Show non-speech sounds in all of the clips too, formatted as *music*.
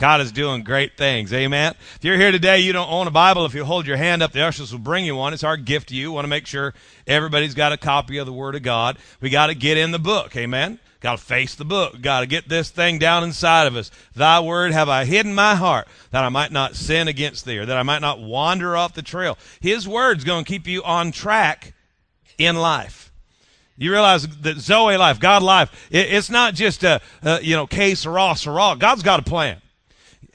God is doing great things. Amen. If you're here today, you don't own a Bible. If you hold your hand up, the ushers will bring you one. It's our gift to you. We want to make sure everybody's got a copy of the Word of God. We got to get in the book. Amen. Got to face the book. Got to get this thing down inside of us. Thy word have I hidden my heart that I might not sin against thee or that I might not wander off the trail. His word's going to keep you on track in life. You realize that Zoe life, God life, it, it's not just a, a you know, case or all, God's got a plan.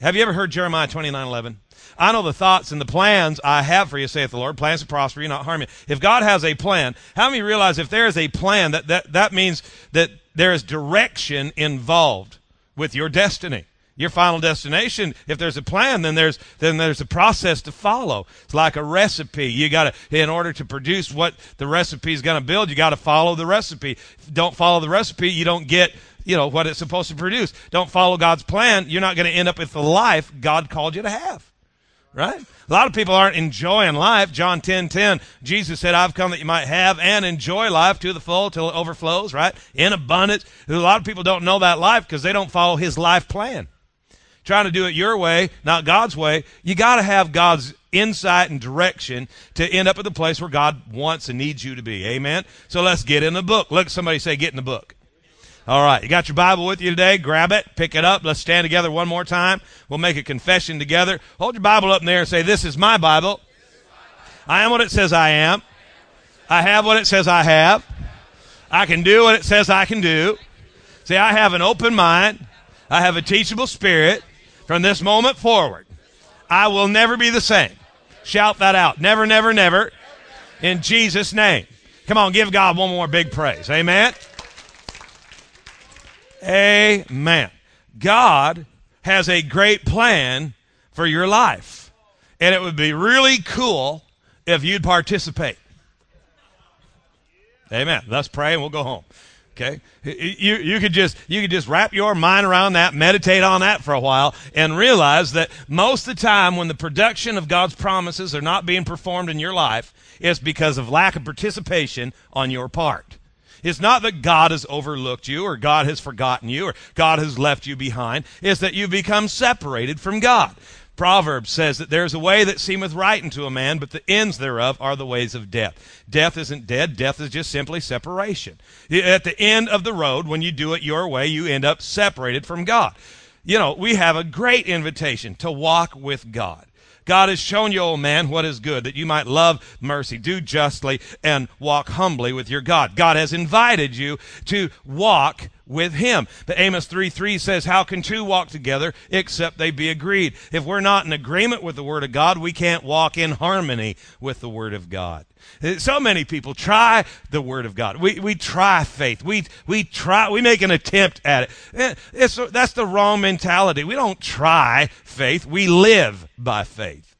Have you ever heard Jeremiah 29 11? I know the thoughts and the plans I have for you, saith the Lord, plans to prosper you, not harm you. If God has a plan, how many realize if there is a plan, that, that, that means that there is direction involved with your destiny? your final destination. If there's a plan, then there's then there's a process to follow. It's like a recipe. You got to in order to produce what the recipe is going to build, you got to follow the recipe. If don't follow the recipe, you don't get you know what it's supposed to produce. Don't follow God's plan, you're not going to end up with the life God called you to have. Right? A lot of people aren't enjoying life. John 10 10, Jesus said, I've come that you might have and enjoy life to the full till it overflows, right? In abundance. A lot of people don't know that life because they don't follow his life plan trying to do it your way, not God's way. You got to have God's insight and direction to end up at the place where God wants and needs you to be. Amen. So let's get in the book. Look, somebody say, get in the book. All right. You got your Bible with you today? Grab it, pick it up. Let's stand together one more time. We'll make a confession together. Hold your Bible up in there and say, This is my Bible. I am what it says I am. I have what it says I have. I can do what it says I can do. See, I have an open mind. I have a teachable spirit. From this moment forward, I will never be the same. Shout that out. Never, never, never. In Jesus' name. Come on, give God one more big praise. Amen. Amen. God has a great plan for your life. And it would be really cool if you'd participate. Amen. Let's pray and we'll go home. Okay, you you could just you could just wrap your mind around that, meditate on that for a while, and realize that most of the time when the production of God's promises are not being performed in your life, it's because of lack of participation on your part. It's not that God has overlooked you or God has forgotten you or God has left you behind. It's that you've become separated from God. Proverbs says that there's a way that seemeth right unto a man, but the ends thereof are the ways of death. Death isn't dead. Death is just simply separation. At the end of the road, when you do it your way, you end up separated from God. You know, we have a great invitation to walk with God. God has shown you, old man, what is good, that you might love mercy, do justly, and walk humbly with your God. God has invited you to walk with him. But Amos 3 3 says, How can two walk together except they be agreed? If we're not in agreement with the Word of God, we can't walk in harmony with the Word of God. So many people try the Word of God. We, we try faith. We, we try, we make an attempt at it. Eh, it's, that's the wrong mentality. We don't try faith. We live by faith.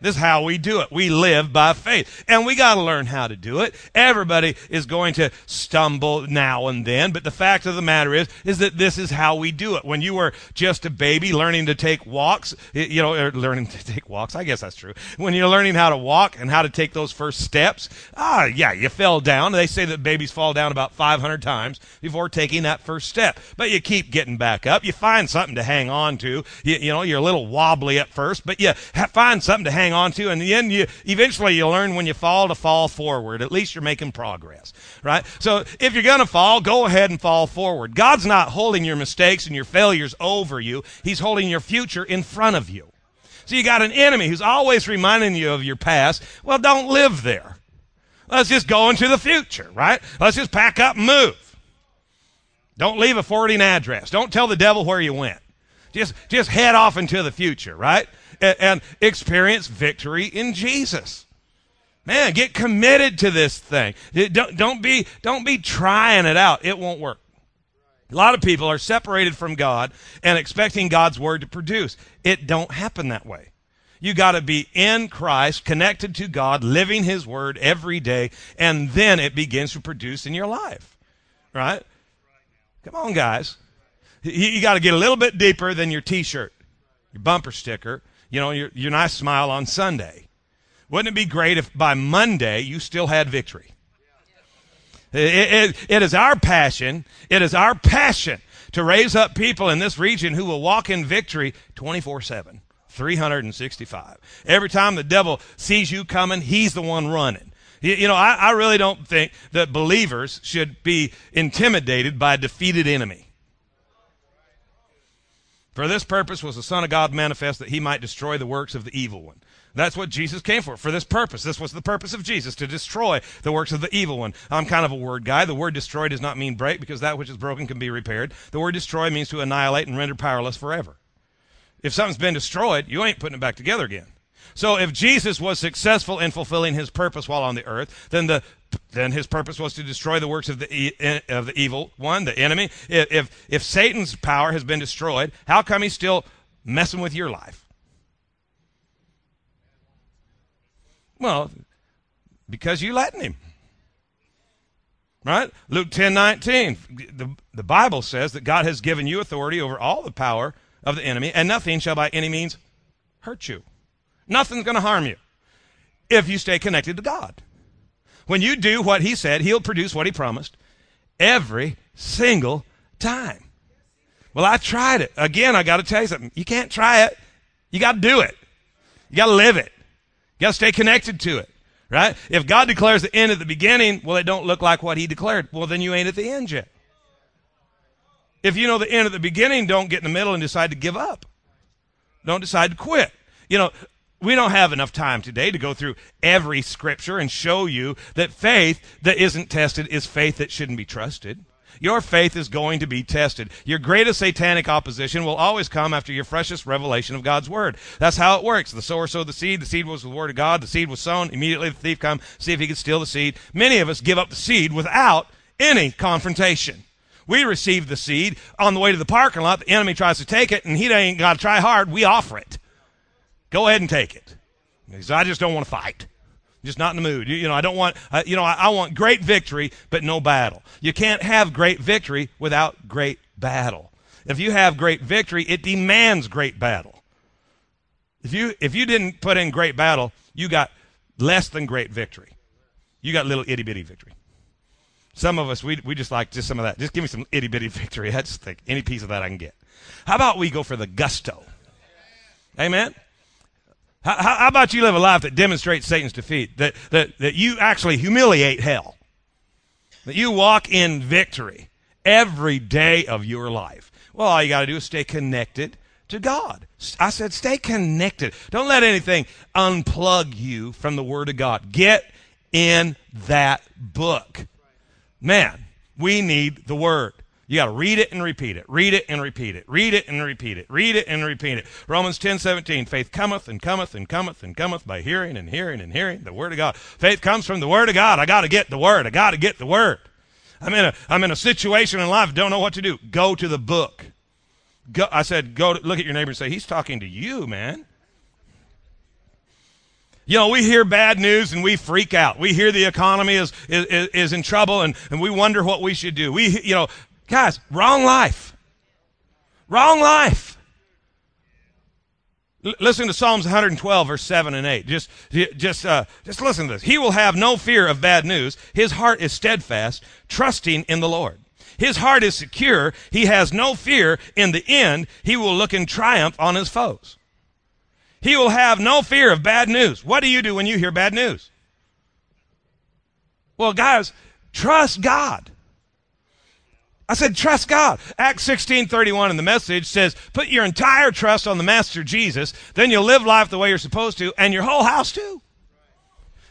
This is how we do it. We live by faith. And we got to learn how to do it. Everybody is going to stumble now and then, but the fact of the matter is is that this is how we do it. When you were just a baby learning to take walks, you know, er, learning *laughs* to take walks, I guess that's true. When you're learning how to walk and how to take those first steps, ah, yeah, you fell down. They say that babies fall down about 500 times before taking that first step. But you keep getting back up. You find something to hang on to. You, you know, you're a little wobbly at first, but you find something to hang hang on to. And the end, you eventually you learn when you fall to fall forward. At least you're making progress, right? So if you're going to fall, go ahead and fall forward. God's not holding your mistakes and your failures over you. He's holding your future in front of you. So you got an enemy who's always reminding you of your past. Well, don't live there. Let's just go into the future, right? Let's just pack up and move. Don't leave a forwarding address. Don't tell the devil where you went. Just, just head off into the future, right? And, and experience victory in Jesus. Man, get committed to this thing. Don't, don't, be, don't be trying it out. It won't work. A lot of people are separated from God and expecting God's word to produce. It don't happen that way. You got to be in Christ, connected to God, living his word every day, and then it begins to produce in your life. Right? Come on, guys. You, you got to get a little bit deeper than your t-shirt, your bumper sticker, you know, your, your nice smile on Sunday. Wouldn't it be great if by Monday you still had victory? It, it, it is our passion. It is our passion to raise up people in this region who will walk in victory 24 7, 365. Every time the devil sees you coming, he's the one running. You, you know, I, I really don't think that believers should be intimidated by a defeated enemy. For this purpose was the Son of God manifest that he might destroy the works of the evil one. That's what Jesus came for, for this purpose. This was the purpose of Jesus, to destroy the works of the evil one. I'm kind of a word guy. The word destroy does not mean break because that which is broken can be repaired. The word destroy means to annihilate and render powerless forever. If something's been destroyed, you ain't putting it back together again. So if Jesus was successful in fulfilling his purpose while on the earth, then the then his purpose was to destroy the works of the of the evil one, the enemy. If if, if Satan's power has been destroyed, how come he's still messing with your life? Well, because you letting him. Right? Luke 10 19. The, the Bible says that God has given you authority over all the power of the enemy, and nothing shall by any means hurt you. Nothing's going to harm you if you stay connected to God. When you do what He said, He'll produce what He promised every single time. Well, I tried it. Again, I got to tell you something. You can't try it. You got to do it. You got to live it. You got to stay connected to it, right? If God declares the end at the beginning, well, it don't look like what He declared. Well, then you ain't at the end yet. If you know the end at the beginning, don't get in the middle and decide to give up. Don't decide to quit. You know, we don't have enough time today to go through every scripture and show you that faith that isn't tested is faith that shouldn't be trusted. Your faith is going to be tested. Your greatest satanic opposition will always come after your freshest revelation of God's word. That's how it works. The sower sowed the seed. The seed was the word of God. The seed was sown. Immediately the thief come, see if he could steal the seed. Many of us give up the seed without any confrontation. We receive the seed on the way to the parking lot. The enemy tries to take it, and he ain't got to try hard. We offer it. Go ahead and take it. Because I just don't want to fight just not in the mood. You, you know, I don't want, uh, you know, I, I want great victory, but no battle. You can't have great victory without great battle. If you have great victory, it demands great battle. If you if you didn't put in great battle, you got less than great victory. You got little itty bitty victory. Some of us we we just like just some of that. Just give me some itty bitty *laughs* victory. I just think any piece of that I can get. How about we go for the gusto? Amen. How, how, about you live a life that demonstrates Satan's defeat? That, that, that you actually humiliate hell. That you walk in victory every day of your life. Well, all you got to do is stay connected to God. I said, stay connected. Don't let anything unplug you from the Word of God. Get in that book. Man, we need the Word. You got to read it and repeat it. Read it and repeat it. Read it and repeat it. Read it and repeat it. Romans 10 17. Faith cometh and cometh and cometh and cometh by hearing and hearing and hearing the Word of God. Faith comes from the Word of God. I got to get the Word. I got to get the Word. I'm in a, I'm in a situation in life, don't know what to do. Go to the book. Go, I said, go to, look at your neighbor and say, he's talking to you, man. You know, we hear bad news and we freak out. We hear the economy is, is, is in trouble and, and we wonder what we should do. We, you know, Guys, wrong life. Wrong life. Listen to Psalms 112, verse 7 and 8. Just, just, uh, just listen to this. He will have no fear of bad news. His heart is steadfast, trusting in the Lord. His heart is secure. He has no fear. In the end, he will look in triumph on his foes. He will have no fear of bad news. What do you do when you hear bad news? Well, guys, trust God. I said, trust God. Acts 16 31 in the message says, put your entire trust on the Master Jesus, then you'll live life the way you're supposed to, and your whole house too.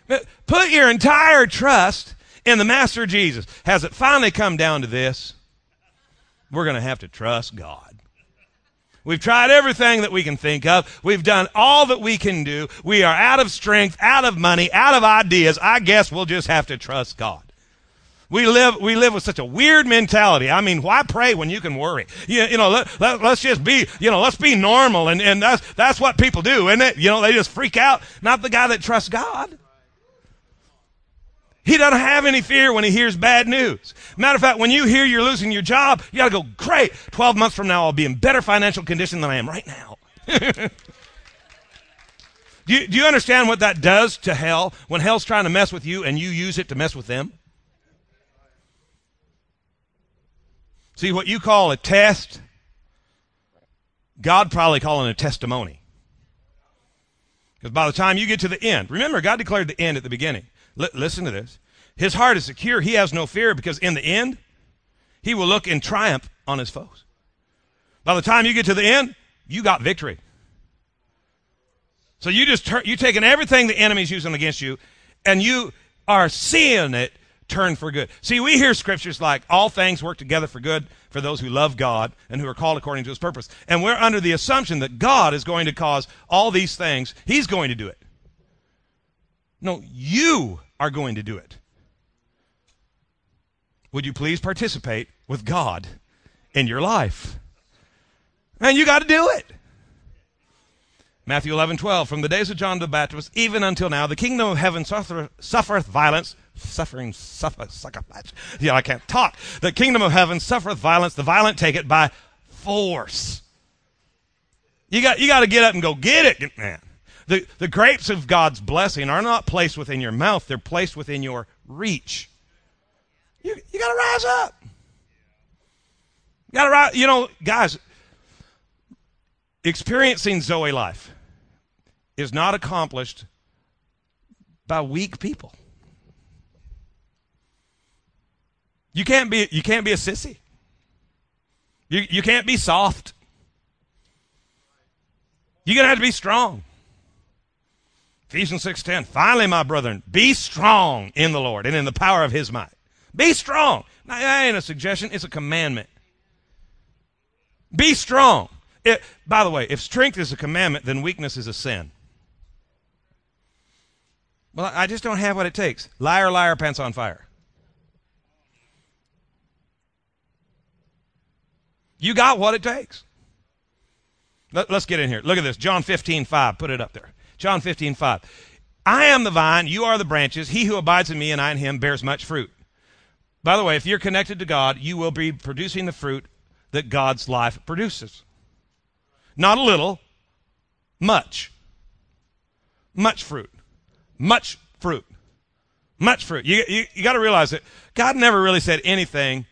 Put your entire trust in the Master Jesus. Has it finally come down to this? We're going to have to trust God. We've tried everything that we can think of. We've done all that we can do. We are out of strength, out of money, out of ideas. I guess we'll just have to trust God. We live, we live with such a weird mentality. I mean, why pray when you can worry? You, you know, let, let, us just be, you know, let's be normal. And, and that's, that's what people do, isn't it? You know, they just freak out. Not the guy that trusts God. He doesn't have any fear when he hears bad news. Matter of fact, when you hear you're losing your job, you got to go, great. 12 months from now, I'll be in better financial condition than I am right now. *laughs* do, you, do you understand what that does to hell when hell's trying to mess with you and you use it to mess with them? See, what you call a test, God probably calling a testimony. Because by the time you get to the end, remember, God declared the end at the beginning. L- listen to this. His heart is secure. He has no fear because in the end, he will look in triumph on his foes. By the time you get to the end, you got victory. So you just turn, you taking everything the enemy's using against you, and you are seeing it turn for good. See, we hear scriptures like all things work together for good for those who love God and who are called according to his purpose. And we're under the assumption that God is going to cause all these things. He's going to do it. No, you are going to do it. Would you please participate with God in your life? Man, you got to do it. Matthew 11, 12. From the days of John the Baptist, even until now, the kingdom of heaven suffer, suffereth violence. Suffering, suffer, sucker, yeah, I can't talk. The kingdom of heaven suffereth violence. The violent take it by force. You got, you got to get up and go get it, man. The, the grapes of God's blessing are not placed within your mouth, they're placed within your reach. You, you got to rise up. You got to rise. You know, guys, experiencing Zoe life is not accomplished by weak people. You can't be you can't be a sissy. You you can't be soft. You're gonna have to be strong. Ephesians 6:10. Finally, my brethren, be strong in the Lord and in the power of his might. Be strong. Now, that ain't a suggestion, it's a commandment. Be strong. It, by the way, if strength is a commandment, then weakness is a sin. Well, I just don't have what it takes. Liar, liar, pants on fire. You got what it takes. Let, us get in here. Look at this. John 15, 5. Put it up there. John 15, 5. I am the vine, you are the branches. He who abides in me and I in him bears much fruit. By the way, if you're connected to God, you will be producing the fruit that God's life produces. Not a little, much. Much fruit. Much fruit. Much fruit. You, you, you got to realize that God never really said anything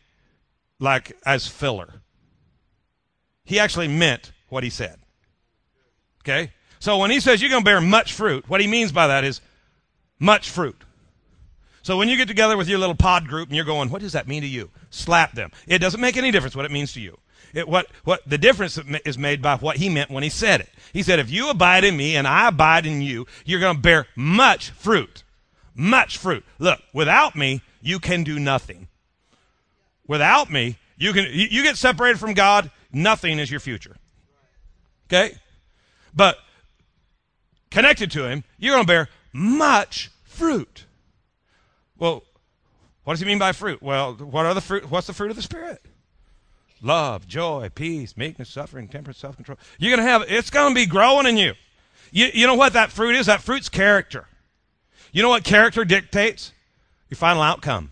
like as filler. He actually meant what he said. Okay? So when he says you're going to bear much fruit, what he means by that is much fruit. So when you get together with your little pod group and you're going, what does that mean to you? Slap them. It doesn't make any difference what it means to you. It, what, what the difference is made by what he meant when he said it. He said, if you abide in me and I abide in you, you're going to bear much fruit. Much fruit. Look, without me, you can do nothing. Without me, you can, you, you get separated from God, nothing is your future. Okay? But connected to him, you're going to bear much fruit. Well, what does he mean by fruit? Well, what are the fruit? What's the fruit of the Spirit? love, joy, peace, meekness, suffering, temperance, self control. You're going to have, it's going to be growing in you. you. You know what that fruit is? That fruit's character. You know what character dictates? Your final outcome.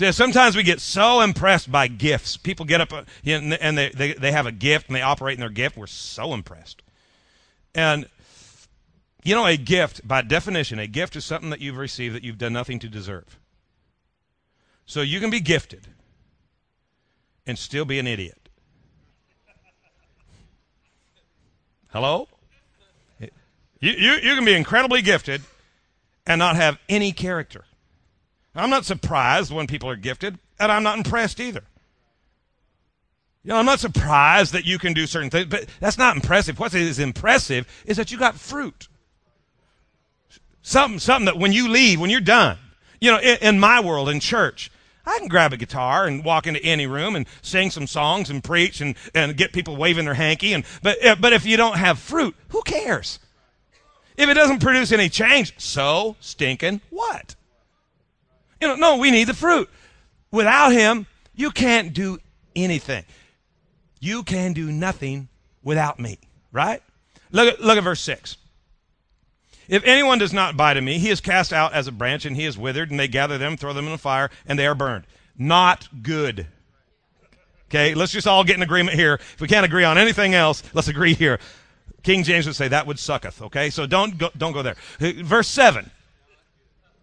See, sometimes we get so impressed by gifts. People get up uh, and they, they, they have a gift and they operate in their gift. We're so impressed. And, you know, a gift, by definition, a gift is something that you've received that you've done nothing to deserve. So you can be gifted and still be an idiot. Hello? You, you, you can be incredibly gifted and not have any character. I'm not surprised when people are gifted, and I'm not impressed either. You know, I'm not surprised that you can do certain things, but that's not impressive. What is impressive is that you got fruit. Something, something that when you leave, when you're done, you know, in, in my world, in church, I can grab a guitar and walk into any room and sing some songs and preach and, and get people waving their hanky. And, but, eh, but if you don't have fruit, who cares? If it doesn't produce any change, so stinking what? You know, no, we need the fruit. Without him, you can't do anything. You can do nothing without me, right? Look at, look at verse 6. If anyone does not abide in me, he is cast out as a branch and he is withered, and they gather them, throw them in the fire, and they are burned. Not good. Okay, let's just all get in agreement here. If we can't agree on anything else, let's agree here. King James would say that would sucketh. Okay, so don't go, don't go there. Verse seven.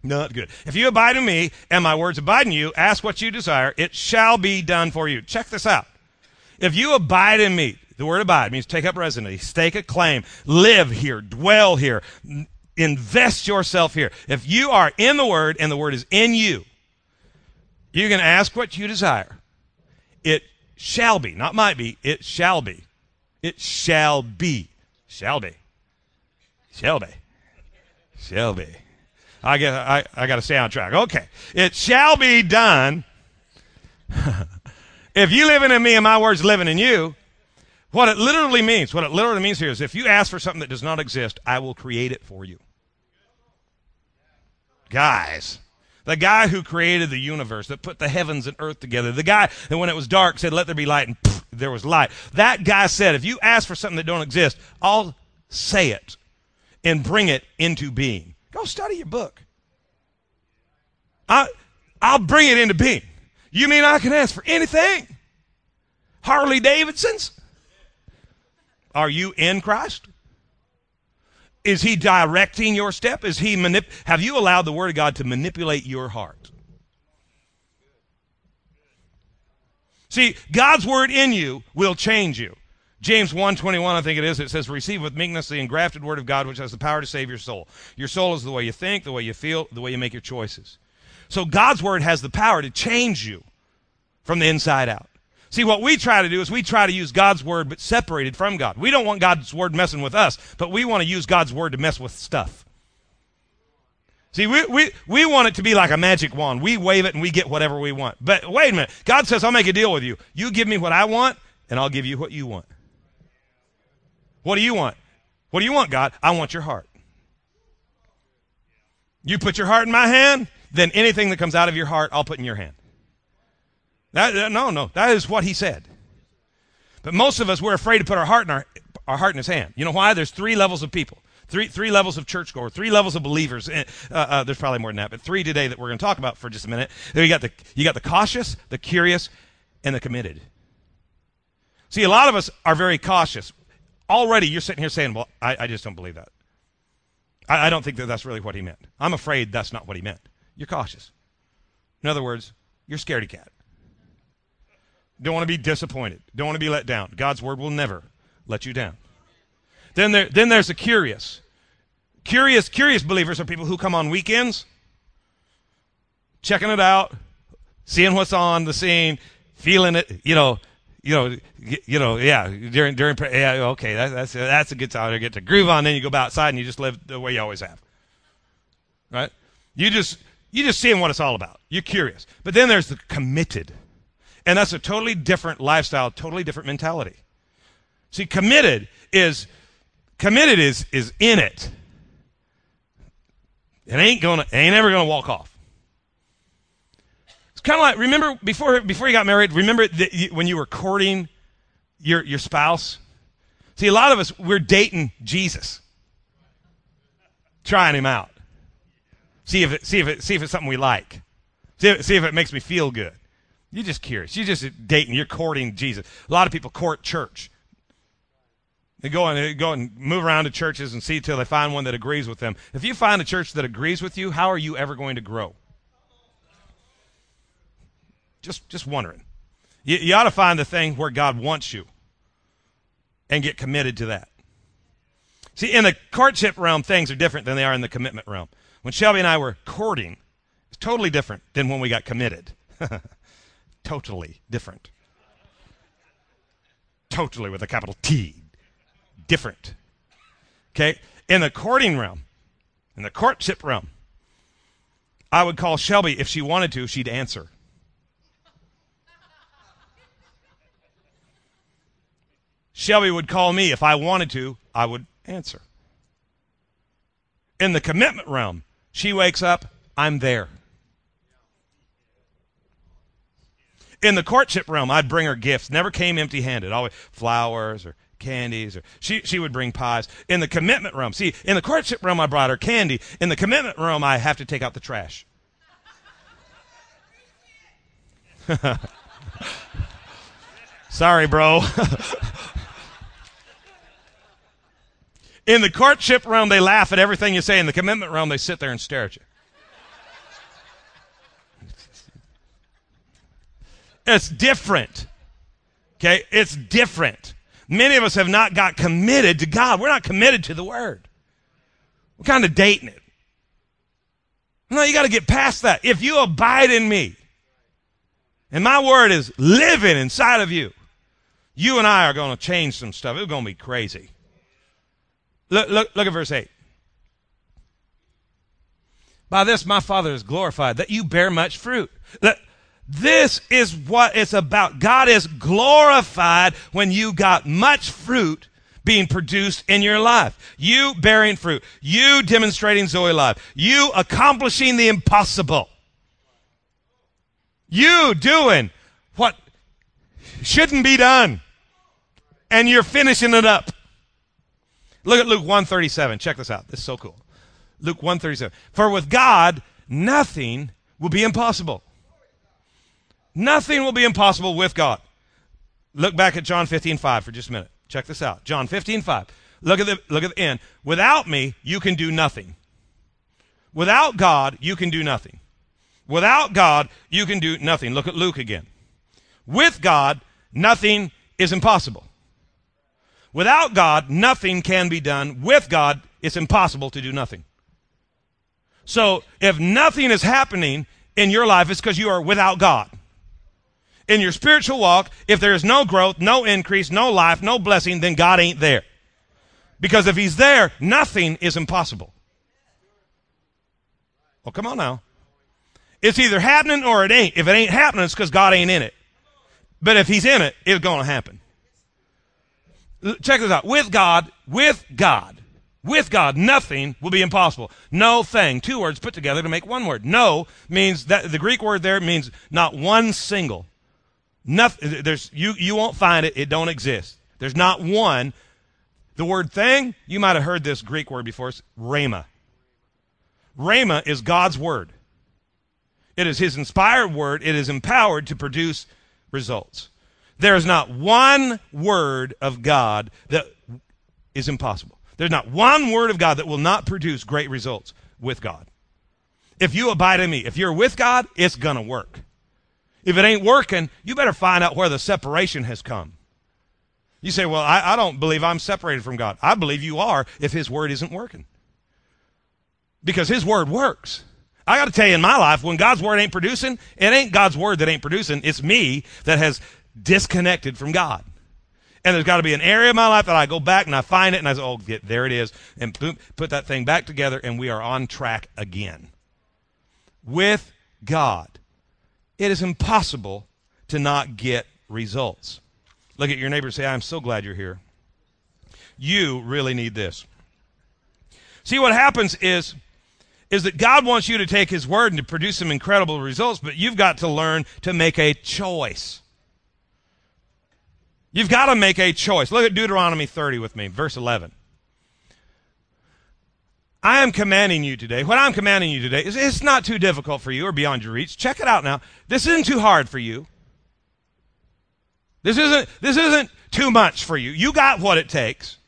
Not good. If you abide in me and my words abide in you, ask what you desire, it shall be done for you. Check this out. If you abide in me, the word abide means take up residence, stake a claim, live here, dwell here, invest yourself here. If you are in the word and the word is in you, you can ask what you desire. It shall be, not might be, it shall be. It shall be. Shall be. Shall be. Shall be. I get I, I gotta stay on track. Okay. It shall be done. *laughs* if you living in me and my words living in you, what it literally means, what it literally means here is if you ask for something that does not exist, I will create it for you. Guys, the guy who created the universe, that put the heavens and earth together, the guy that when it was dark said, let there be light, and there was light. That guy said, if you ask for something that don't exist, I'll say it and bring it into being. Go study your book. I, I'll bring it into being. You mean I can ask for anything? Harley Davidson's? Are you in Christ? Is he directing your step? Is he manip- have you allowed the word of God to manipulate your heart? See, God's word in you will change you. James 1:21 I think it is it says receive with meekness the engrafted word of God which has the power to save your soul. Your soul is the way you think, the way you feel, the way you make your choices. So God's word has the power to change you from the inside out. See, what we try to do is we try to use God's word but separated from God. We don't want God's word messing with us, but we want to use God's word to mess with stuff. See, we, we, we want it to be like a magic wand. We wave it and we get whatever we want. But wait a minute. God says, I'll make a deal with you. You give me what I want, and I'll give you what you want. What do you want? What do you want, God? I want your heart. You put your heart in my hand, then anything that comes out of your heart, I'll put in your hand. That, that, no, no, that is what he said. But most of us, we're afraid to put our heart in our, our heart in his hand. You know why? There's three levels of people. Three, three levels of churchgoer, three levels of believers. Uh, uh, there's probably more than that, but three today that we're going to talk about for just a minute. You got the you got the cautious, the curious, and the committed. See, a lot of us are very cautious. Already, you're sitting here saying, "Well, I, I just don't believe that. I, I don't think that that's really what he meant. I'm afraid that's not what he meant." You're cautious. In other words, you're scaredy cat. Don't want to be disappointed. Don't want to be let down. God's word will never let you down. Then there, then there's the curious. Curious, curious believers are people who come on weekends, checking it out, seeing what's on the scene, feeling it, you know, you know, you know, yeah, during during yeah, okay, that, that's that's a good time to get to groove on. Then you go outside and you just live the way you always have, right? You just you just seeing what it's all about. You're curious, but then there's the committed. And that's a totally different lifestyle, totally different mentality. See, committed is committed is is in it. It ain't gonna ain't ever gonna walk off. It's kind of like remember before before you got married. Remember you, when you were courting your your spouse. See, a lot of us we're dating Jesus, trying him out. See if it see if it see if it's something we like. See if, see if it makes me feel good. You're just curious. You're just dating. You're courting Jesus. A lot of people court church. They go and go and move around to churches and see till they find one that agrees with them. If you find a church that agrees with you, how are you ever going to grow? Just just wondering. You, you ought to find the thing where God wants you and get committed to that. See, in the courtship realm, things are different than they are in the commitment realm. When Shelby and I were courting, it's totally different than when we got committed. *laughs* totally different. Totally with a capital T. Different. Okay? In the courting realm, in the courtship realm, I would call Shelby if she wanted to, she'd answer. Shelby would call me if I wanted to, I would answer. In the commitment realm, she wakes up, I'm there. In the courtship realm, I'd bring her gifts. Never came empty handed. Always flowers or candies or she, she would bring pies. In the commitment realm, see, in the courtship realm, I brought her candy. In the commitment realm, I have to take out the trash. *laughs* Sorry, bro. *laughs* In the courtship realm, they laugh at everything you say. In the commitment realm, they sit there and stare at you. It's different. Okay? It's different. Many of us have not got committed to God. We're not committed to the Word. We're kind of dating it. No, you got to get past that. If you abide in me, and my Word is living inside of you, you and I are going to change some stuff. It's going to be crazy. Look, look, look at verse 8. By this my Father is glorified, that you bear much fruit. This is what it's about. God is glorified when you got much fruit being produced in your life. You bearing fruit. You demonstrating Zoe life. You accomplishing the impossible. You doing what shouldn't be done. And you're finishing it up. Look at Luke 137. Check this out. This is so cool. Luke 137. For with God, nothing will be impossible. Nothing will be impossible with God. Look back at John 15, 5 for just a minute. Check this out. John 15, 5. Look at the, look at the end. Without me, you can do nothing. Without God, you can do nothing. Without God, you can do nothing. Look at Luke again. With God, nothing is impossible. Without God, nothing can be done. With God, it's impossible to do nothing. So if nothing is happening in your life, it's because you are without God. In your spiritual walk, if there is no growth, no increase, no life, no blessing, then God ain't there. Because if He's there, nothing is impossible. Well, come on now. It's either happening or it ain't. If it ain't happening, it's because God ain't in it. But if He's in it, it's going to happen. Check this out. With God, with God, with God, nothing will be impossible. No thing. Two words put together to make one word. No means that the Greek word there means not one single. Nothing. There's you. You won't find it. It don't exist. There's not one. The word thing. You might have heard this Greek word before. It's rhema. Rhema is God's word. It is His inspired word. It is empowered to produce results. There is not one word of God that is impossible. There's not one word of God that will not produce great results with God. If you abide in me, if you're with God, it's going to work. If it ain't working, you better find out where the separation has come. You say, Well, I, I don't believe I'm separated from God. I believe you are if His word isn't working. Because His word works. I got to tell you, in my life, when God's word ain't producing, it ain't God's word that ain't producing. It's me that has disconnected from God. And there's got to be an area of my life that I go back and I find it and I say, oh, there it is. And boom, put that thing back together and we are on track again. With God, it is impossible to not get results. Look at your neighbor and say, I'm so glad you're here. You really need this. See, what happens is, is that God wants you to take His word and to produce some incredible results, but you've got to learn to make a choice. You've got to make a choice. Look at Deuteronomy 30 with me, verse 11. I am commanding you today. What I'm commanding you today is it's not too difficult for you or beyond your reach. Check it out now. This isn't too hard for you. This isn't this isn't too much for you. You got what it takes.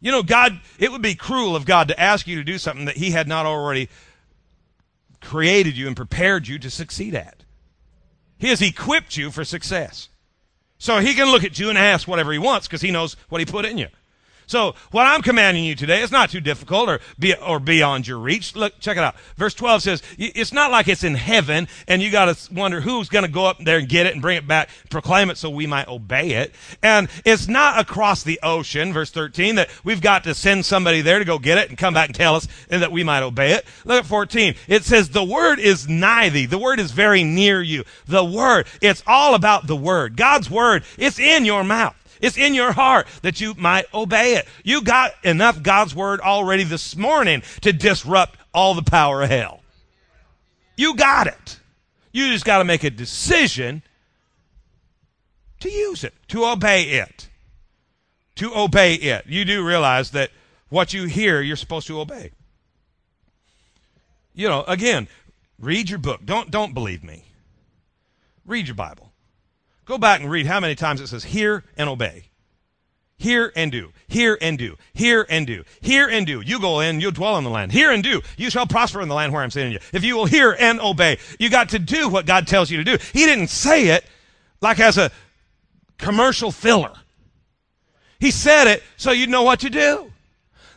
You know, God, it would be cruel of God to ask you to do something that he had not already created you and prepared you to succeed at. He has equipped you for success. So he can look at you and ask whatever he wants because he knows what he put in you. So what I'm commanding you today is not too difficult or be, or beyond your reach. Look, check it out. Verse 12 says, it's not like it's in heaven and you got to wonder who's going to go up there and get it and bring it back, proclaim it so we might obey it. And it's not across the ocean, verse 13, that we've got to send somebody there to go get it and come back and tell us and that we might obey it. Look at 14. It says the word is nigh thee. The word is very near you. The word. It's all about the word. God's word. It's in your mouth. It's in your heart that you might obey it. You got enough God's word already this morning to disrupt all the power of hell. You got it. You just got to make a decision to use it, to obey it. To obey it. You do realize that what you hear, you're supposed to obey. You know, again, read your book. Don't don't believe me. Read your Bible. Go back and read how many times it says hear and obey. Hear and do. Hear and do. Hear and do. Hear and do. You go in, you dwell in the land. Hear and do. You shall prosper in the land where I'm sending you. If you will hear and obey, you got to do what God tells you to do. He didn't say it like as a commercial filler. He said it so you'd know what to do.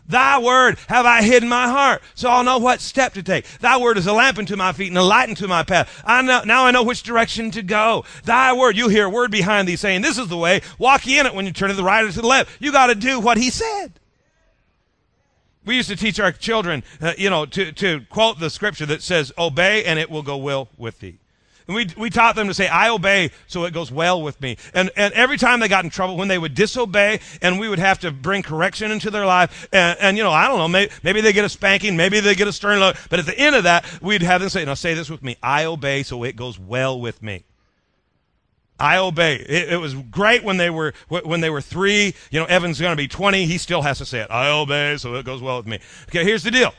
Thy word have I hid in my heart, so I'll know what step to take. Thy word is a lamp unto my feet and a light unto my path. I know, now I know which direction to go. Thy word, you hear a word behind thee saying, this is the way, walk ye in it when you turn to the right or to the left. You gotta do what he said. We used to teach our children, uh, you know, to, to quote the scripture that says, obey and it will go well with thee. And we, we taught them to say, I obey so it goes well with me. And, and every time they got in trouble, when they would disobey and we would have to bring correction into their life, and, and you know, I don't know, maybe, maybe they get a spanking, maybe they get a stern look, but at the end of that, we'd have them say, now say this with me, I obey so it goes well with me. I obey. It, it, was great when they were when they were three. You know, Evan's going to be twenty. He still has to say it. I obey, so it goes well with me. Okay, here's the deal.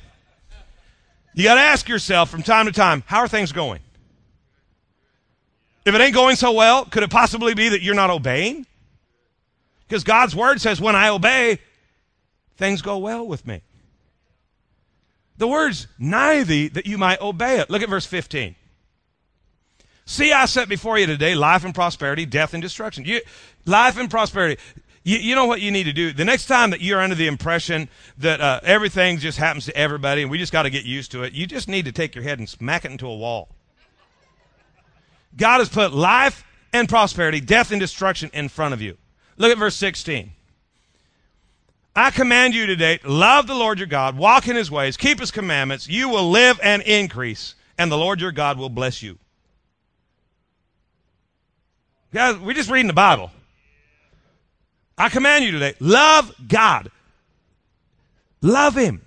You got to ask yourself from time to time, how are things going? If it ain't going so well, could it possibly be that you're not obeying? Because God's word says, when I obey, things go well with me. The word's nigh thee that you might obey it. Look at verse 15. See, I set before you today life and prosperity, death and destruction. You, life and prosperity. You, you, know what you need to do? The next time that you're under the impression that uh, everything just happens to everybody and we just got to get used to it, you just need to take your head and smack it into a wall. God has put life and prosperity, death and destruction in front of you. Look at verse 16. I command you today, love the Lord your God, walk in his ways, keep his commandments. You will live and increase, and the Lord your God will bless you. Guys, we're just reading the Bible. I command you today, love God. Love him.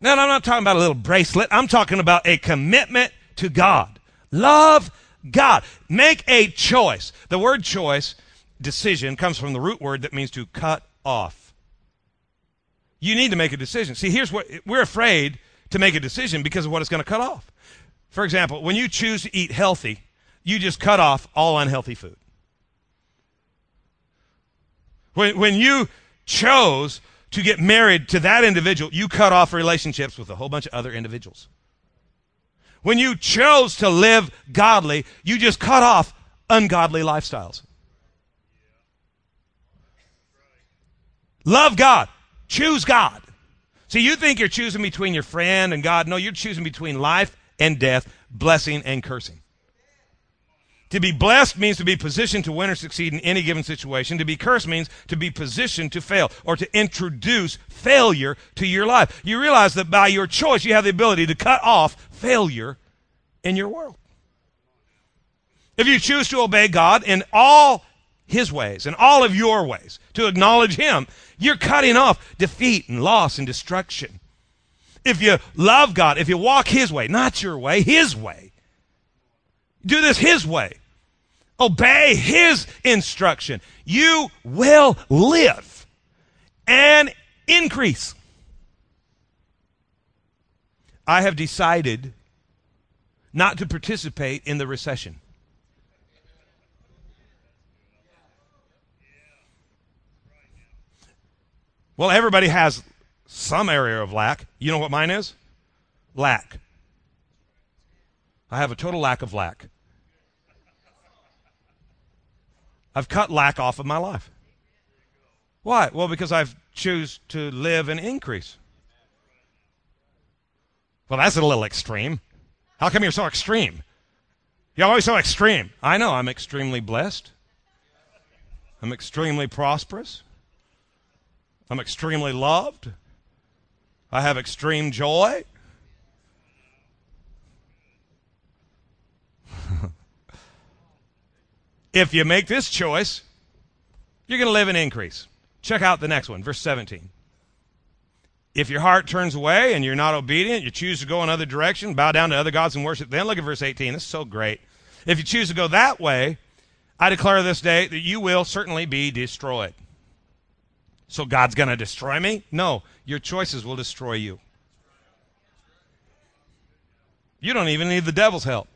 Now, I'm not talking about a little bracelet. I'm talking about a commitment to God. Love God. Make a choice. The word choice, decision, comes from the root word that means to cut off. You need to make a decision. See, here's what we're afraid to make a decision because of what it's going to cut off. For example, when you choose to eat healthy, you just cut off all unhealthy food. When, when you chose to get married to that individual, you cut off relationships with a whole bunch of other individuals. When you chose to live godly, you just cut off ungodly lifestyles. Love God. Choose God. See, you think you're choosing between your friend and God. No, you're choosing between life and death, blessing and cursing. To be blessed means to be positioned to win or succeed in any given situation. To be cursed means to be positioned to fail or to introduce failure to your life. You realize that by your choice, you have the ability to cut off failure in your world. If you choose to obey God in all his ways, in all of your ways, to acknowledge him, you're cutting off defeat and loss and destruction. If you love God, if you walk his way, not your way, his way, do this his way, obey his instruction, you will live and increase. I have decided not to participate in the recession. Well, everybody has some area of lack. You know what mine is? Lack. I have a total lack of lack. I've cut lack off of my life. Why? Well, because I've choose to live and increase. Well, that's a little extreme. How come you're so extreme? You're always so extreme. I know I'm extremely blessed. I'm extremely prosperous. I'm extremely loved. I have extreme joy. If you make this choice, you're going to live in increase. Check out the next one, verse 17. If your heart turns away and you're not obedient, you choose to go another direction, bow down to other gods and worship Then Look at verse 18. This is so great. If you choose to go that way, I declare this day that you will certainly be destroyed. So God's going to destroy me? No, your choices will destroy you. You don't even need the devil's help.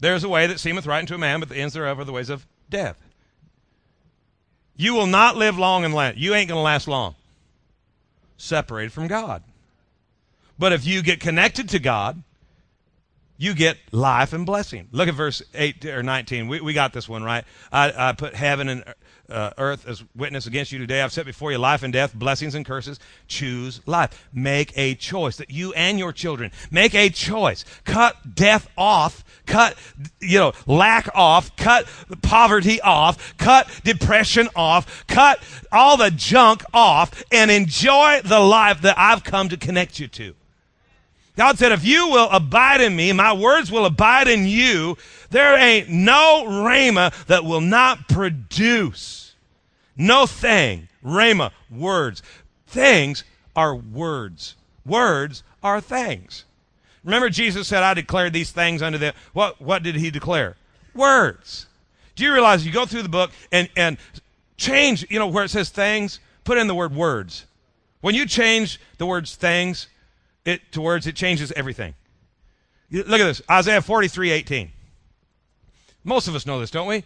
There's a way that seemeth right unto a man, but the ends thereof are the ways of death. You will not live long in land. You ain't going to last long separated from God. But if you get connected to God, you get life and blessing. Look at verse 8 or 19. We, we got this one, right? I, I put heaven and uh, earth as witness against you today. I've set before you life and death, blessings and curses. Choose life. Make a choice that you and your children make a choice. Cut death off. Cut, you know, lack off. Cut poverty off. Cut depression off. Cut all the junk off and enjoy the life that I've come to connect you to. God said, if you will abide in me, my words will abide in you, there ain't no rhema that will not produce. No thing. Rhema, words. Things are words. Words are things. Remember, Jesus said, I declared these things unto them. What, what did he declare? Words. Do you realize you go through the book and, and change, you know, where it says things, put in the word words. When you change the words things it, to words, it changes everything. Look at this Isaiah 43 18. Most of us know this, don't we?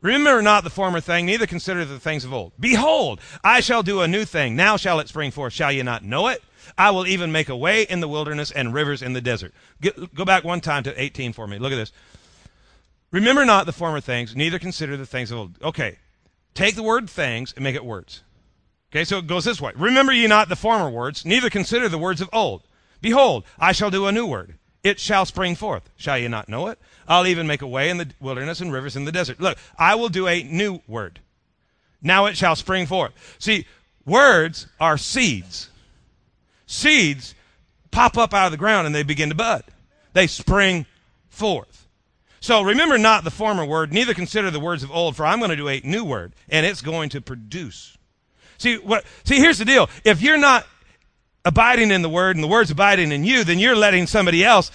Remember not the former thing, neither consider the things of old. Behold, I shall do a new thing. Now shall it spring forth. Shall ye not know it? I will even make a way in the wilderness and rivers in the desert. Go back one time to 18 for me. Look at this. Remember not the former things, neither consider the things of old. Okay, take the word things and make it words. Okay, so it goes this way. Remember ye not the former words, neither consider the words of old. Behold, I shall do a new word. It shall spring forth. Shall ye not know it? I'll even make a way in the wilderness and rivers in the desert. Look, I will do a new word. Now it shall spring forth. See, words are seeds. Seeds pop up out of the ground and they begin to bud. They spring forth. So remember not the former word, neither consider the words of old, for I'm going to do a new word, and it's going to produce. See what see here's the deal. If you're not abiding in the word and the word's abiding in you, then you're letting somebody else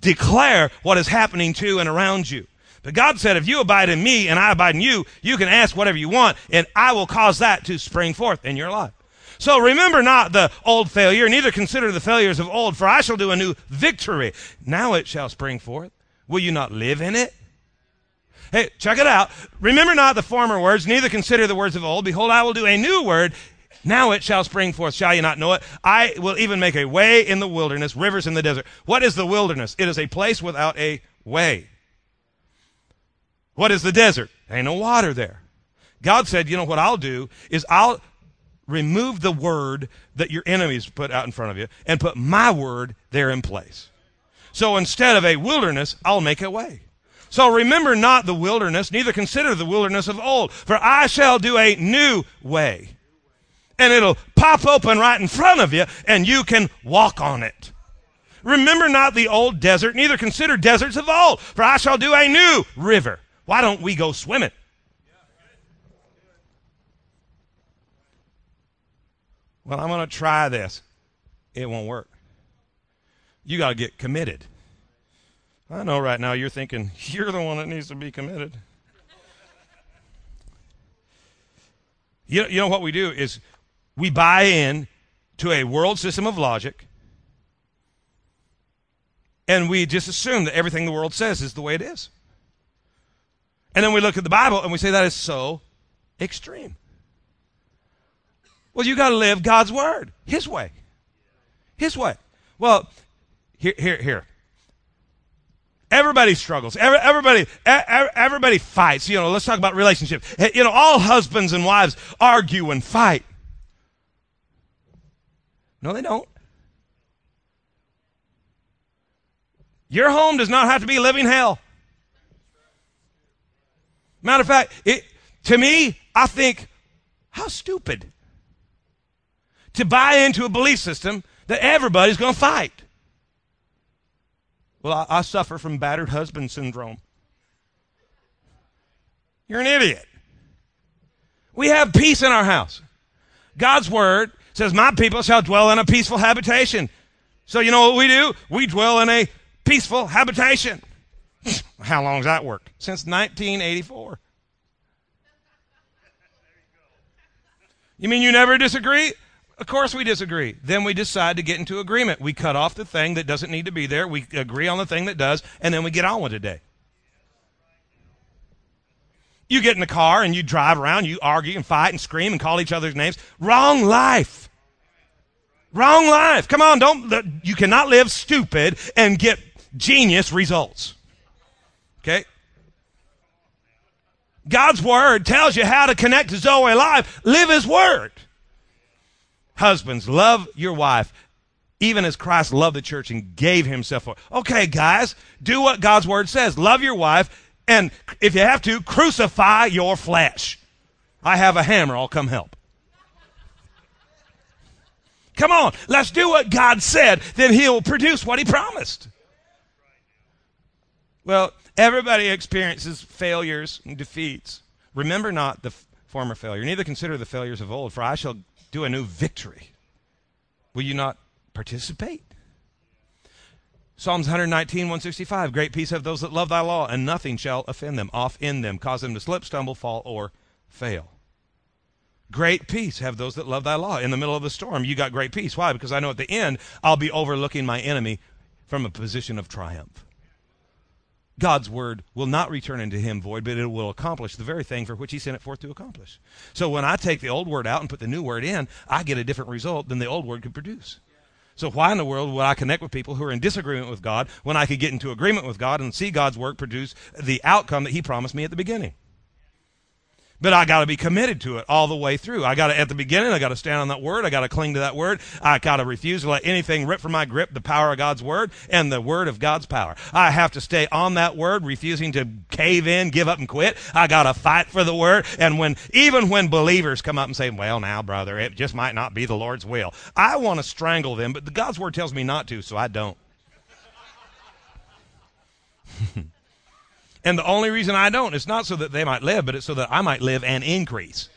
declare what is happening to and around you. But God said, if you abide in me and I abide in you, you can ask whatever you want and I will cause that to spring forth in your life. So remember not the old failure, neither consider the failures of old, for I shall do a new victory. Now it shall spring forth. Will you not live in it? Hey, check it out. Remember not the former words, neither consider the words of old. Behold, I will do a new word. Now it shall spring forth. Shall you not know it? I will even make a way in the wilderness, rivers in the desert. What is the wilderness? It is a place without a way. What is the desert? Ain't no water there. God said, you know what I'll do is I'll remove the word that your enemies put out in front of you and put my word there in place. So instead of a wilderness, I'll make a way. So remember not the wilderness, neither consider the wilderness of old, for I shall do a new way and it'll pop open right in front of you and you can walk on it. Remember not the old desert, neither consider deserts of old, for I shall do a new river. Why don't we go swimming? Well, I'm going to try this. It won't work. You got to get committed. I know right now you're thinking, *laughs* you're the one that needs to be committed. You, you know what we do is we buy in to a world system of logic and we just assume that everything the world says is the way it is. And then we look at the Bible and we say that is so extreme. Well, you got to live God's word, His way. His way. Well, here, here, here. Everybody struggles. Everybody, everybody fights. You know, let's talk about relationship. You know, all husbands and wives argue and fight. No, they don't. Your home does not have to be living hell. Matter of fact, it, to me, I think, how stupid to buy into a belief system that everybody's going to fight. Well, I, I suffer from battered husband syndrome. You're an idiot. We have peace in our house. God's word says, My people shall dwell in a peaceful habitation. So you know what we do? We dwell in a peaceful habitation. *laughs* How long's that worked? Since 1984. You mean you never disagree? Of course we disagree. Then we decide to get into agreement. We cut off the thing that doesn't need to be there. We agree on the thing that does, and then we get on with the day. You get in the car and you drive around, you argue and fight and scream and call each other's names. Wrong life. Wrong life. Come on, don't you cannot live stupid and get genius results. Okay? God's word tells you how to connect to Zoe life. Live his word. Husbands, love your wife even as Christ loved the church and gave himself for. Okay, guys, do what God's word says. Love your wife, and if you have to, crucify your flesh. I have a hammer, I'll come help. Come on, let's do what God said, then He'll produce what He promised. Well, everybody experiences failures and defeats. Remember not the former failure, neither consider the failures of old, for I shall do a new victory. Will you not participate? Psalms 119, 165. Great peace have those that love thy law, and nothing shall offend them, off in them, cause them to slip, stumble, fall, or fail. Great peace have those that love thy law. In the middle of the storm, you got great peace. Why? Because I know at the end, I'll be overlooking my enemy from a position of triumph. God's word will not return unto him void, but it will accomplish the very thing for which he sent it forth to accomplish. So when I take the old word out and put the new word in, I get a different result than the old word could produce. So why in the world would I connect with people who are in disagreement with God when I could get into agreement with God and see God's work produce the outcome that he promised me at the beginning? But I got to be committed to it all the way through. I got to, at the beginning, I got to stand on that word. I got to cling to that word. I got to refuse to let anything rip from my grip the power of God's word and the word of God's power. I have to stay on that word, refusing to cave in, give up and quit. I got to fight for the word. And when, even when believers come up and say, well, now, brother, it just might not be the Lord's will. I want to strangle them, but God's word tells me not to, so I don't. *laughs* And the only reason I don't is not so that they might live, but it's so that I might live and increase.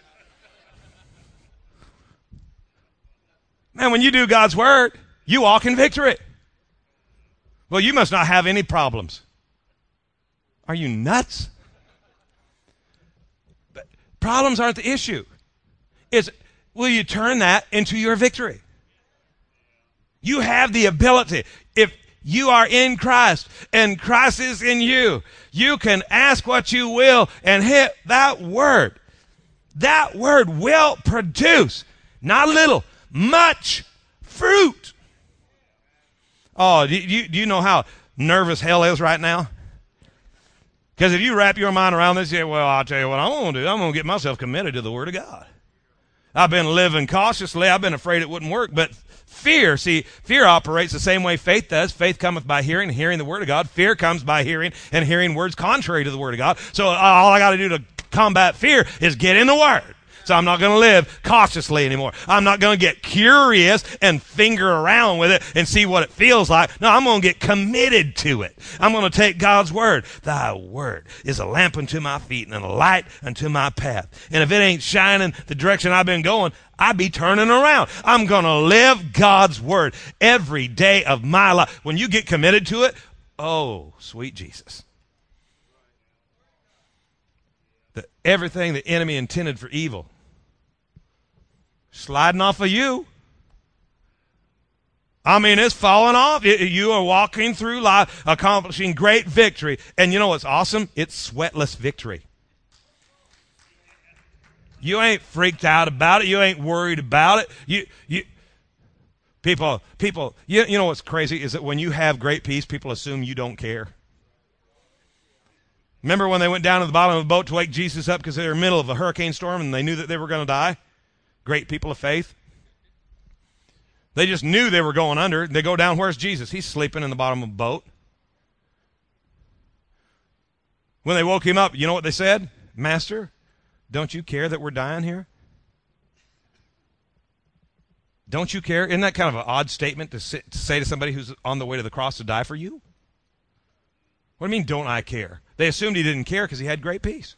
Man, when you do God's word, you walk in victory. Well, you must not have any problems. Are you nuts? But problems aren't the issue. It's will you turn that into your victory? You have the ability. If you are in Christ and Christ is in you. You can ask what you will and hit that word. That word will produce not little, much fruit. Oh, do you, do you know how nervous hell is right now? Because if you wrap your mind around this, you say, well, I'll tell you what I'm going to do. I'm going to get myself committed to the Word of God. I've been living cautiously. I've been afraid it wouldn't work, but fear. See, fear operates the same way faith does. Faith cometh by hearing, and hearing the word of God. Fear comes by hearing, and hearing words contrary to the word of God. So uh, all I got to do to combat fear is get in the word. So I'm not going to live cautiously anymore. I'm not going to get curious and finger around with it and see what it feels like. No, I'm going to get committed to it. I'm going to take God's word. Thy word is a lamp unto my feet and a light unto my path. And if it ain't shining the direction I've been going, I'd be turning around. I'm going to live God's word every day of my life. When you get committed to it, oh, sweet Jesus. The, everything the enemy intended for evil sliding off of you. I mean, it's falling off. You are walking through life, accomplishing great victory. And you know what's awesome? It's sweatless victory. You ain't freaked out about it. You ain't worried about it. You, you, people, people, you, you know what's crazy is that when you have great peace, people assume you don't care. Remember when they went down to the bottom of the boat to wake Jesus up because they were in the middle of a hurricane storm and they knew that they were going to die? Great people of faith. They just knew they were going under. They go down, where's Jesus? He's sleeping in the bottom of a boat. When they woke him up, you know what they said? Master, don't you care that we're dying here? Don't you care? Isn't that kind of an odd statement to, sit, to say to somebody who's on the way to the cross to die for you? What do you mean, don't I care? They assumed he didn't care because he had great peace.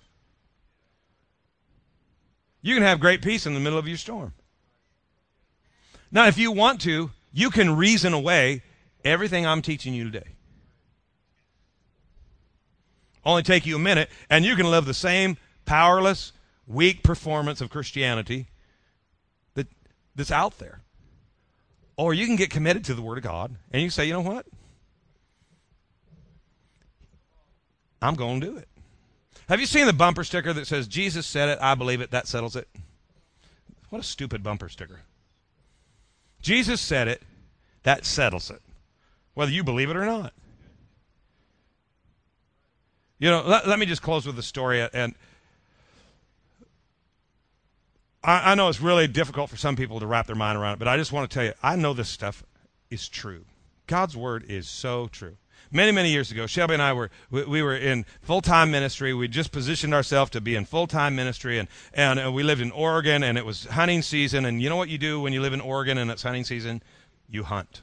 You can have great peace in the middle of your storm. Now, if you want to, you can reason away everything I'm teaching you today. Only take you a minute, and you can live the same powerless, weak performance of Christianity that, that's out there. Or you can get committed to the Word of God and you say, you know what? I'm going to do it. Have you seen the bumper sticker that says, Jesus said it, I believe it, that settles it? What a stupid bumper sticker. Jesus said it, that settles it, whether you believe it or not. You know, let, let me just close with a story. And I, I know it's really difficult for some people to wrap their mind around it, but I just want to tell you, I know this stuff is true. God's word is so true many many years ago shelby and i were we, we were in full-time ministry. We just positioned ourselves to be in full-time ministry and and we lived in oregon and it was hunting season. And you know what you do when you live in oregon and it's hunting season? You hunt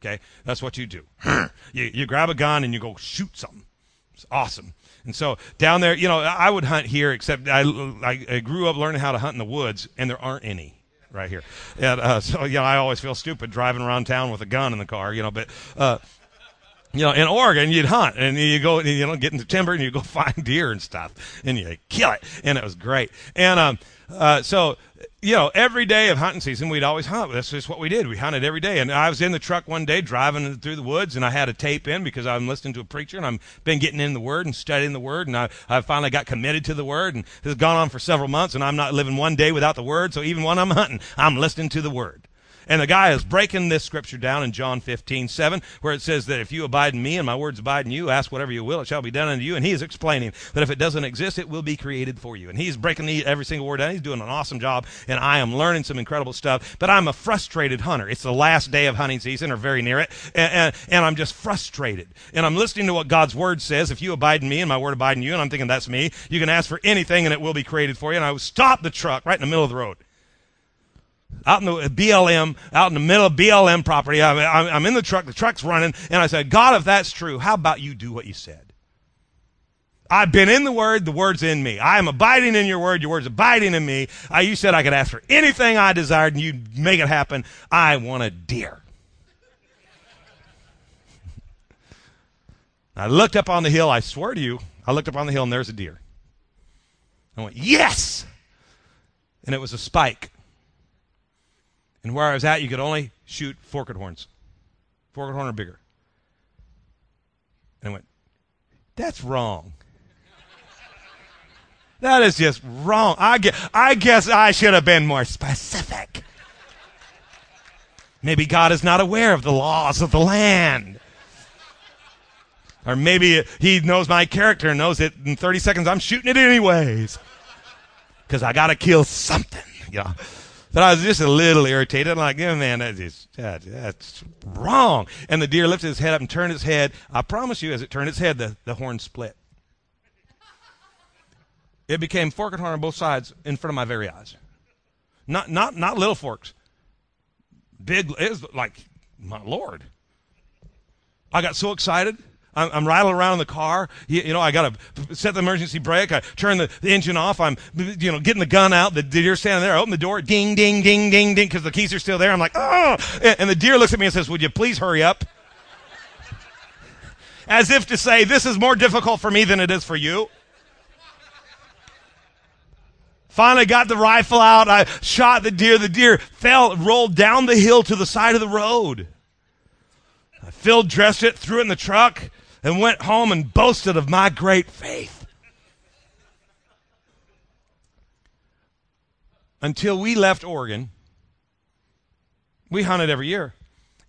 okay? That's what you do. *clears throat* You, you grab a gun and you go shoot something. It's awesome. And so down there you know i would hunt here except i, I grew up learning how to hunt in the woods and there aren't any right here. And uh, so you know i always feel stupid driving around town with a gun in the car you know but uh, you know, in Oregon, you'd hunt and you go, you know, get into timber and you go *laughs* find deer and stuff and you kill it. And it was great. And, um, uh, so, you know, every day of hunting season, we'd always hunt. That's just what we did. We hunted every day. And I was in the truck one day driving through the woods and I had a tape in because I'm listening to a preacher and I've been getting in the word and studying the word. And I, I finally got committed to the word and it has gone on for several months and I'm not living one day without the word. So even when I'm hunting, I'm listening to the word. And the guy is breaking this scripture down in John 15, 7, where it says that if you abide in me and my words abide in you, ask whatever you will, it shall be done unto you. And he is explaining that if it doesn't exist, it will be created for you. And he's breaking the, every single word down. He's doing an awesome job. And I am learning some incredible stuff. But I'm a frustrated hunter. It's the last day of hunting season or very near it. And, and, and I'm just frustrated. And I'm listening to what God's word says. If you abide in me and my word abide in you, and I'm thinking that's me, you can ask for anything and it will be created for you. And I stop the truck right in the middle of the road out in the BLM, out in the middle of BLM property. I'm, I'm, in the truck, the truck's running, and I said, God, if that's true, how about you do what you said? I've been in the Word, the Word's in me. I am abiding in your Word, your Word's abiding in me. Uh, you said I could ask for anything I desired, and you'd make it happen. I want a deer. I looked up on the hill, I swear to you, I looked up on the hill, and there's a deer. I went, Yes! And it was a spike. And where I was at, you could only shoot forked horns. Forked horn or bigger. And I went, that's wrong. That is just wrong. I guess, I guess I should have been more specific. Maybe God is not aware of the laws of the land. Or maybe he knows my character and knows that in 30 seconds I'm shooting it anyways. Because I got to kill something. You know? But I was just a little irritated. I'm like, yeah, man, that is, that, that's wrong. And the deer lifted his head up and turned its head. I promise you, as it turned its head, the, the horn split. It became forked horn on both sides in front of my very eyes. Not, not, not little forks. Big, it was like, my Lord. I got so excited. I'm, I'm rattling around in the car. You, you know, I got to set the emergency brake. I turn the, the, engine off. I'm, you know, getting the gun out. The deer standing there. I open the door. Ding, ding, ding, ding, ding, because the keys are still there. I'm like, ah! oh! And, and the deer looks at me and says, would you please hurry up? As if to say, this is more difficult for me than it is for you. Finally got the rifle out. I shot the deer. The deer fell, rolled down the hill to the side of the road. I filled, dressed it, threw it in the truck and went home and boasted of my great faith. Until we left Oregon, we hunted every year.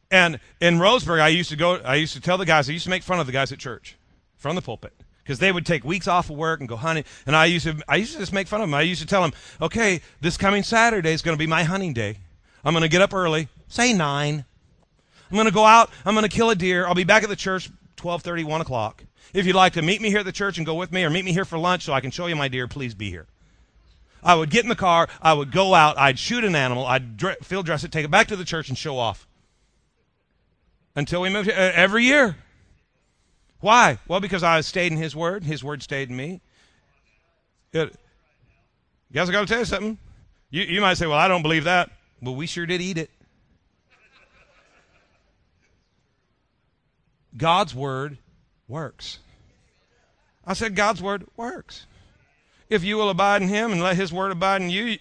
And in Roseburg, I used to go, I used to tell the guys, I used to make fun of the guys at church from the pulpit because they would take weeks off of work and go hunting. And I used to, I used to just make fun of them. I used to tell them, okay, this coming Saturday is going to be my hunting day. I'm going to get up early, say nine. I'm going to go out. I'm going to kill a deer. I'll be back at the church 12:30, 1 o'clock. If you'd like to meet me here at the church and go with me, or meet me here for lunch so I can show you my deer, please be here. I would get in the car, I would go out, I'd shoot an animal, I'd dre- field dress it, take it back to the church, and show off. Until we moved here, every year. Why? Well, because I stayed in His Word, His Word stayed in me. It, guys, I got to tell you something. You, you might say, well, I don't believe that. Well, we sure did eat it. God's word works. I said, God's word works. If you will abide in him and let his word abide in you,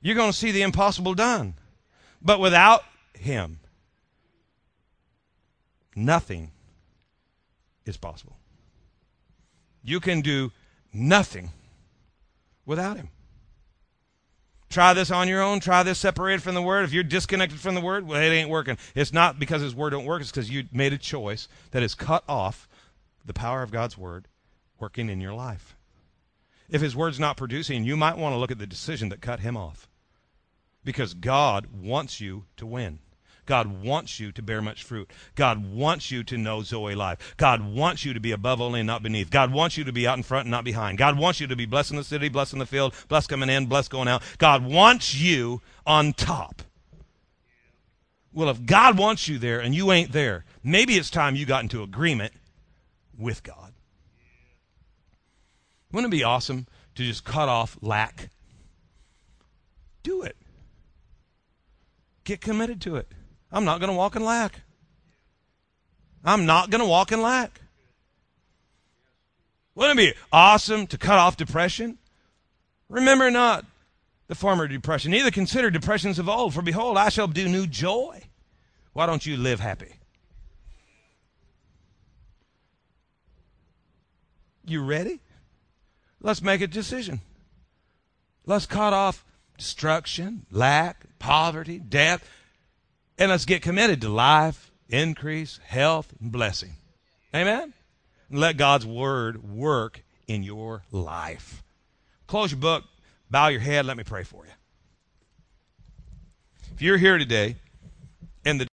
you're going to see the impossible done. But without him, nothing is possible. You can do nothing without him. Try this on your own. Try this separated from the word. If you're disconnected from the word, well, it ain't working. It's not because his word don't work. It's because you made a choice that has cut off the power of God's word working in your life. If his word's not producing, you might want to look at the decision that cut him off. Because God wants you to win. God wants you to bear much fruit. God wants you to know Zoe life. God wants you to be above only and not beneath. God wants you to be out in front and not behind. God wants you to be blessing the city, blessing the field, blessed coming in, blessed going out. God wants you on top. Well, if God wants you there and you ain't there, maybe it's time you got into agreement with God. Wouldn't it be awesome to just cut off lack? Do it. Get committed to it. I'm not going to walk in lack. I'm not going to walk in lack. Wouldn't it be awesome to cut off depression? Remember not the former depression, neither consider depressions of old, for behold, I shall do new joy. Why don't you live happy? You ready? Let's make a decision. Let's cut off destruction, lack, poverty, death and let's get committed to life, increase, health, and blessing. Amen? And let God's word work in your life. Close your book, bow your head, let me pray for you. If you're here today and the